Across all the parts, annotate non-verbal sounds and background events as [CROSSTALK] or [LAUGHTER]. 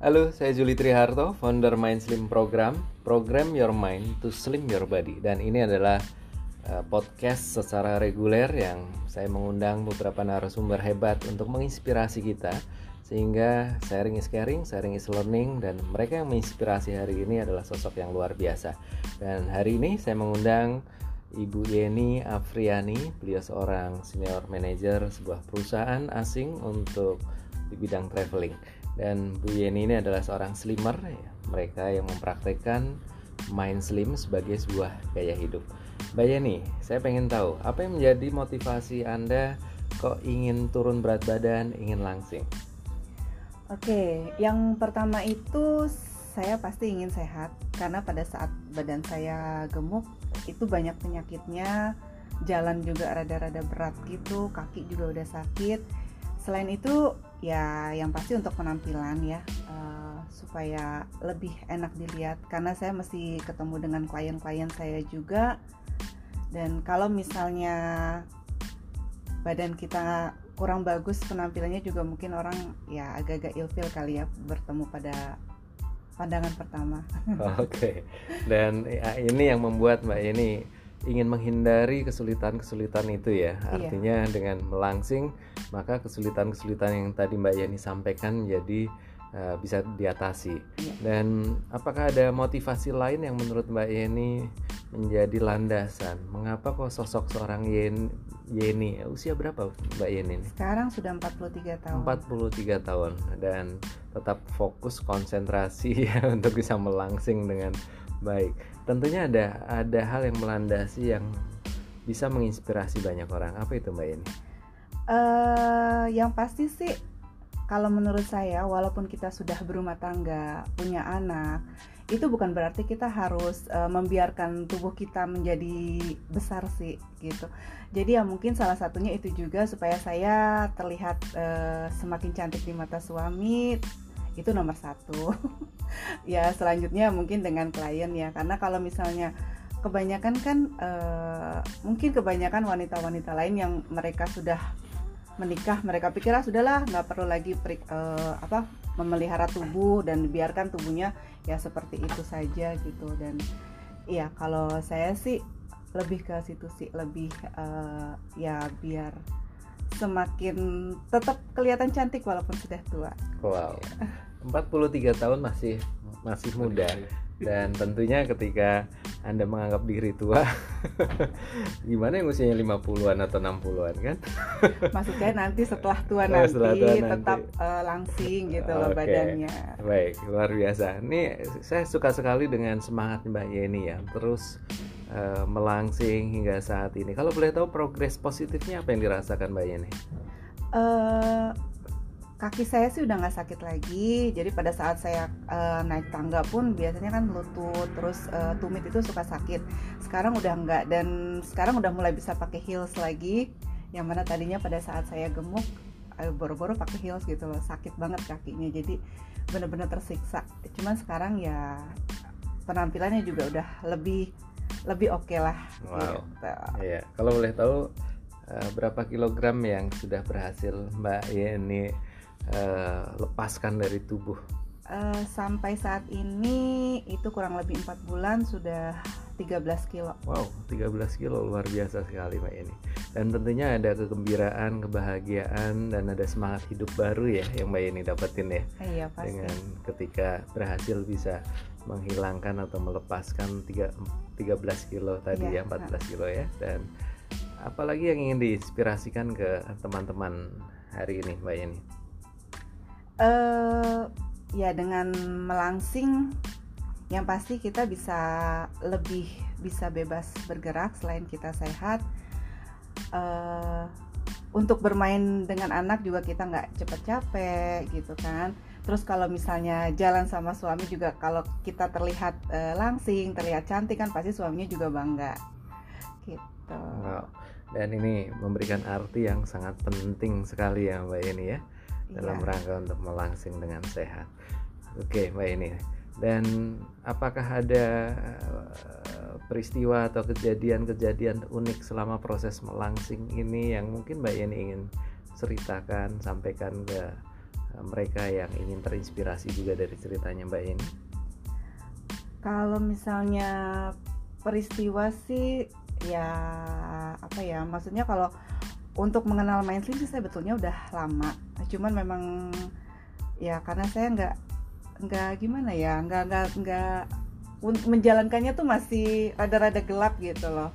Halo, saya Juli Triharto, founder Mind Slim Program, program your mind to slim your body. Dan ini adalah uh, podcast secara reguler yang saya mengundang beberapa narasumber hebat untuk menginspirasi kita sehingga sharing is caring, sharing is learning dan mereka yang menginspirasi hari ini adalah sosok yang luar biasa. Dan hari ini saya mengundang Ibu Yeni Afriani, beliau seorang senior manager sebuah perusahaan asing untuk di bidang traveling dan Bu Yeni ini adalah seorang slimmer ya. mereka yang mempraktekkan mind slim sebagai sebuah gaya hidup Mbak Yeni saya pengen tahu apa yang menjadi motivasi Anda kok ingin turun berat badan ingin langsing Oke, yang pertama itu saya pasti ingin sehat karena pada saat badan saya gemuk itu banyak penyakitnya, jalan juga rada-rada berat gitu, kaki juga udah sakit. Selain itu ya yang pasti untuk penampilan ya uh, supaya lebih enak dilihat karena saya mesti ketemu dengan klien-klien saya juga dan kalau misalnya badan kita kurang bagus penampilannya juga mungkin orang ya agak-agak ilfil kali ya bertemu pada pandangan pertama. [LAUGHS] Oke. Okay. Dan ya, ini yang membuat Mbak ini ingin menghindari kesulitan-kesulitan itu ya. Iya. Artinya iya. dengan melangsing maka kesulitan-kesulitan yang tadi Mbak Yani sampaikan jadi uh, bisa diatasi. Iya. Dan apakah ada motivasi lain yang menurut Mbak Yeni menjadi landasan? Mengapa kok sosok seorang Yeni, Yeni usia berapa Mbak Yeni? Sekarang sudah 43 tahun. 43 tahun dan tetap fokus konsentrasi [LAUGHS] ya untuk bisa melangsing dengan baik tentunya ada ada hal yang melandasi yang bisa menginspirasi banyak orang. Apa itu mbak uh, yang pasti sih kalau menurut saya walaupun kita sudah berumah tangga punya anak itu bukan berarti kita harus uh, membiarkan tubuh kita menjadi besar sih gitu. Jadi ya mungkin salah satunya itu juga supaya saya terlihat uh, semakin cantik di mata suami itu nomor satu [LAUGHS] ya selanjutnya mungkin dengan klien ya karena kalau misalnya kebanyakan kan uh, mungkin kebanyakan wanita-wanita lain yang mereka sudah menikah mereka pikir ah sudahlah nggak perlu lagi perik, uh, apa memelihara tubuh dan biarkan tubuhnya ya seperti itu saja gitu dan ya kalau saya sih lebih ke situ sih lebih uh, ya biar semakin tetap kelihatan cantik walaupun sudah tua. Wow. 43 tahun masih masih muda dan tentunya ketika Anda menganggap diri tua [LAUGHS] gimana yang usianya 50-an atau 60-an kan? Maksudnya nanti setelah tua [LAUGHS] oh, nanti setelah tua tetap nanti. Uh, langsing gitu loh badannya. Baik, luar biasa. Ini saya suka sekali dengan semangat Mbak Yeni ya. Terus uh, melangsing hingga saat ini. Kalau boleh tahu progres positifnya apa yang dirasakan Mbak Yeni? Uh, kaki saya sih udah nggak sakit lagi. Jadi pada saat saya uh, naik tangga pun biasanya kan lutut terus uh, tumit itu suka sakit. Sekarang udah nggak dan sekarang udah mulai bisa pakai heels lagi. Yang mana tadinya pada saat saya gemuk uh, boro-boro pakai heels gitu loh. Sakit banget kakinya jadi bener-bener tersiksa. Cuman sekarang ya penampilannya juga udah lebih lebih oke okay lah wow. gitu. iya kalau boleh tahu berapa kilogram yang sudah berhasil Mbak Yeni uh, lepaskan dari tubuh? Uh, sampai saat ini itu kurang lebih empat bulan sudah 13 kilo. Wow, 13 kilo luar biasa sekali Mbak ini. Dan tentunya ada kegembiraan, kebahagiaan dan ada semangat hidup baru ya yang Mbak ini dapetin ya. Iya pasti. Dengan ketika berhasil bisa menghilangkan atau melepaskan 3, 13 kilo tadi iya, ya, 14 kilo ya. Dan apalagi yang ingin diinspirasikan ke teman-teman hari ini Mbak ini? Uh, ya dengan melangsing yang pasti kita bisa lebih bisa bebas bergerak selain kita sehat. Uh, untuk bermain dengan anak juga kita nggak cepet capek gitu kan. Terus kalau misalnya jalan sama suami juga kalau kita terlihat uh, langsing terlihat cantik kan pasti suaminya juga bangga. Gitu. Wow. dan ini memberikan arti yang sangat penting sekali ya mbak ini ya dalam iya. rangka untuk melangsing dengan sehat. Oke, Mbak ini. Dan apakah ada eh, peristiwa atau kejadian-kejadian unik selama proses melangsing ini yang mungkin Mbak Yeni ingin ceritakan, sampaikan ke uh, mereka yang ingin terinspirasi juga dari ceritanya Mbak Yeni? Kalau misalnya peristiwa sih ya apa ya maksudnya kalau untuk mengenal mainstream sih saya betulnya udah lama. Cuman memang ya karena saya nggak nggak gimana ya nggak nggak nggak menjalankannya tuh masih rada-rada gelap gitu loh.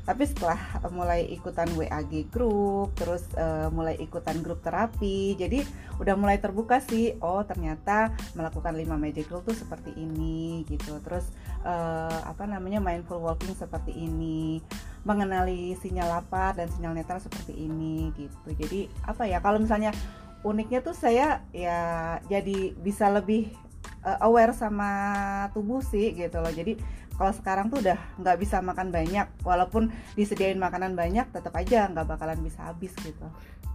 Tapi setelah mulai ikutan WAG group terus uh, mulai ikutan grup terapi jadi udah mulai terbuka sih oh ternyata melakukan 5 magic rule tuh seperti ini gitu. Terus uh, apa namanya mindful walking seperti ini mengenali sinyal lapar dan sinyal netral seperti ini gitu jadi apa ya kalau misalnya uniknya tuh saya ya jadi bisa lebih uh, aware sama tubuh sih gitu loh jadi kalau sekarang tuh udah nggak bisa makan banyak walaupun disediain makanan banyak tetap aja nggak bakalan bisa habis gitu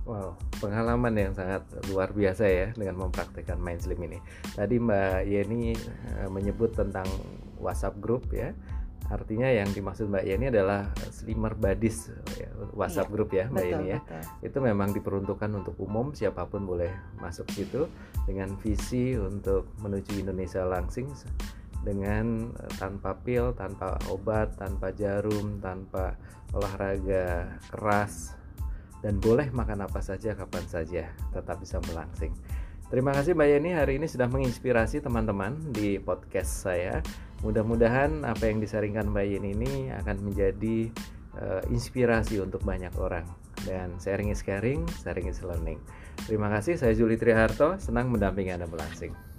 Wow, pengalaman yang sangat luar biasa ya dengan mempraktikkan Mind Slim ini. Tadi Mbak Yeni uh, menyebut tentang WhatsApp group ya. Artinya yang dimaksud Mbak Yeni adalah slimmer badis ya, WhatsApp iya, group ya Mbak betul, Yeni ya. Betul. Itu memang diperuntukkan untuk umum, siapa pun boleh masuk situ dengan visi untuk menuju Indonesia langsing dengan eh, tanpa pil, tanpa obat, tanpa jarum, tanpa olahraga keras dan boleh makan apa saja kapan saja tetap bisa melangsing. Terima kasih Mbak Yeni hari ini sudah menginspirasi teman-teman di podcast saya. Mudah-mudahan apa yang disaringkan Mbak Yeni ini akan menjadi uh, inspirasi untuk banyak orang. Dan sharing is caring, sharing is learning. Terima kasih, saya Juli Triharto, senang mendampingi Anda melangsing.